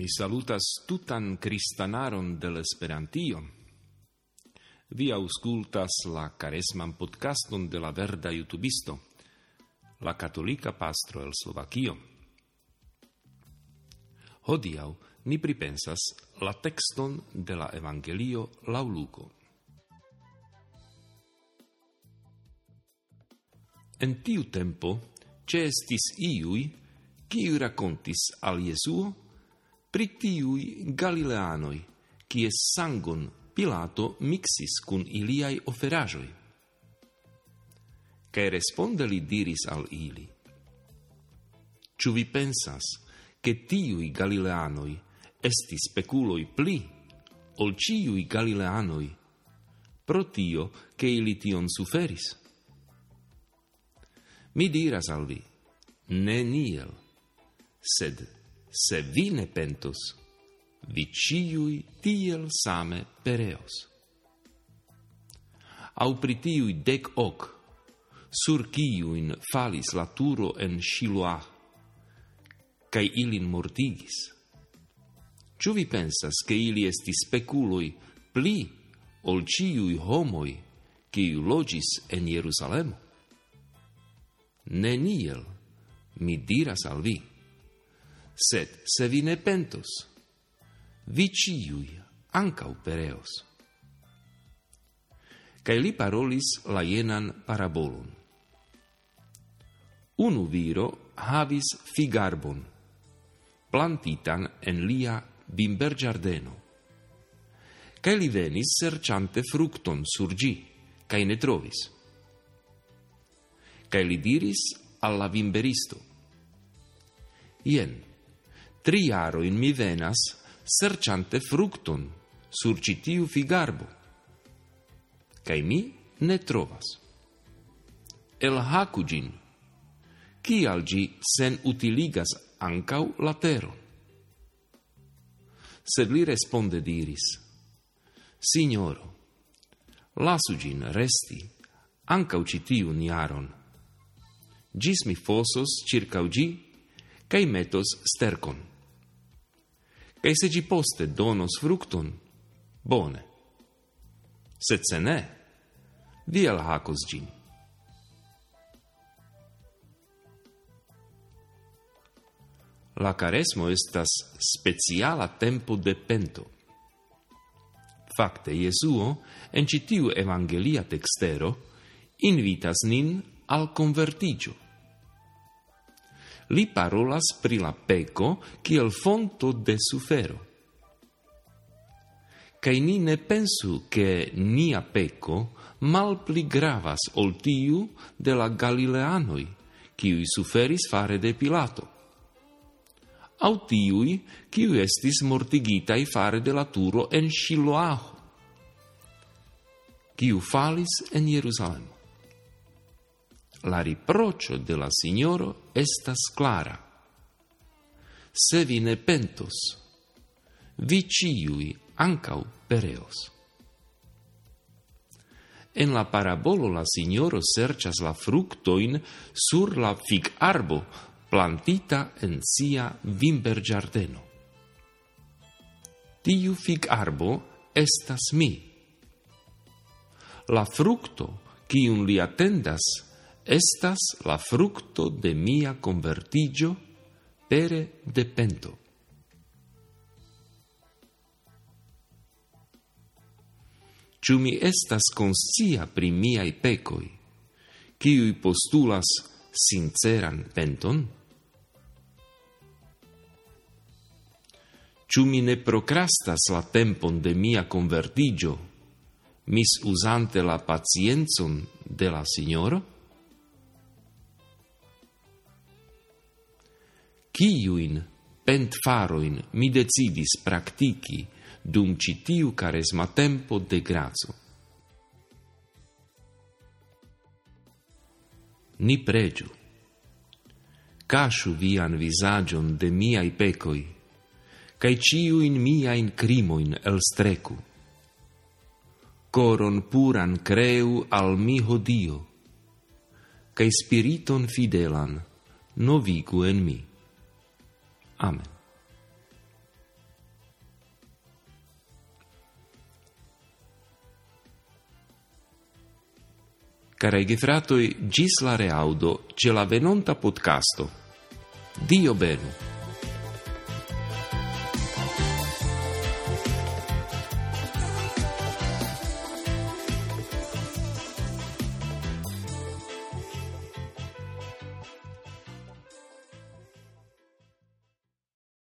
Mi salutas tutan cristanaron del Esperantio. Vi auscultas la caresman podcaston de la verda youtubisto, la catolica pastro el Slovakio. Hodiau ni pripensas la texton de la Evangelio lauluco. En tiu tempo, cestis iui, qui racontis al Jesuo pritiui Galileanoi, galileanoi, cies sangon Pilato mixis cun iliai oferajoi. Cae responde li diris al ili, Ciu vi pensas, che tiui galileanoi estis speculoi pli, ol ciui galileanoi, pro tio che ili tion suferis? Mi diras al vi, ne niel, sed se vi ne pentus, vi ciui tiel same pereos. Au pritiui dec hoc, sur ciuin falis la turo en Shiloa, cae ilin mortigis. Ciu vi pensas che ili estis speculoi pli ol ciui homoi ciu logis en Jerusalemo? Neniel mi diras al vi sed se vi ne pentos, vi ciui ancau pereos. Cae li parolis la jenan parabolon. Unu viro havis figarbon, plantitan en lia bimber giardeno. Li venis serciante fructon sur gi, ne trovis. Cae li diris alla vimberisto, Ien, tri jaroin mi venas, serciante fructon, sur citiu figarbo. Cai mi ne trovas. El hacu gin, cial gi sen utiligas ancau la teron. Sed li responde diris, Signoro, lasu gin resti, ancau citiu niaron. Gis mi fosos circau gi, cae metos stercon. Cae se gi poste donos fructum, bone. Sed se ne, vi alhakos gin. La caresmo estas speciala tempo de pento. Facte, Jesuo, en citiu evangelia textero, invitas nin al convertigio li parolas pri la peco kiel fonto de sufero. Kai ni ne pensu che nia peco mal pli gravas ol tiu de la Galileanoi, kiui suferis fare de Pilato, au tiui, kiui estis mortigitai fare de la turo en Shiloaho, kiu falis en Jerusalemo la riprocio de la signoro estas clara. Se vi ne pentos, vi ciui ancau pereos. En la parabolo la signoro serchas la fructoin sur la fig arbo plantita en sia vimber giardeno. Tiu fig arbo estas mi. La fructo, cium li attendas, estas la fructo de mia convertigio pere de pento. Ciu mi estas conscia pri miai pecoi, ciui postulas sinceran penton? Ciu mi ne procrastas la tempon de mia convertigio, mis usante la pacienzon de la Signoro? kiuin pentfaroin mi decidis practici dum citiu caresma tempo de grazo. Ni pregiu. Casciu vian visagion de miai pecoi, cae ciuin miain crimoin el strecu. Coron puran creu al mi hodio, cae spiriton fidelan novigu en mi. Amen. Care ghifratoi gis la reaudo ce la venonta podcasto. Dio benu.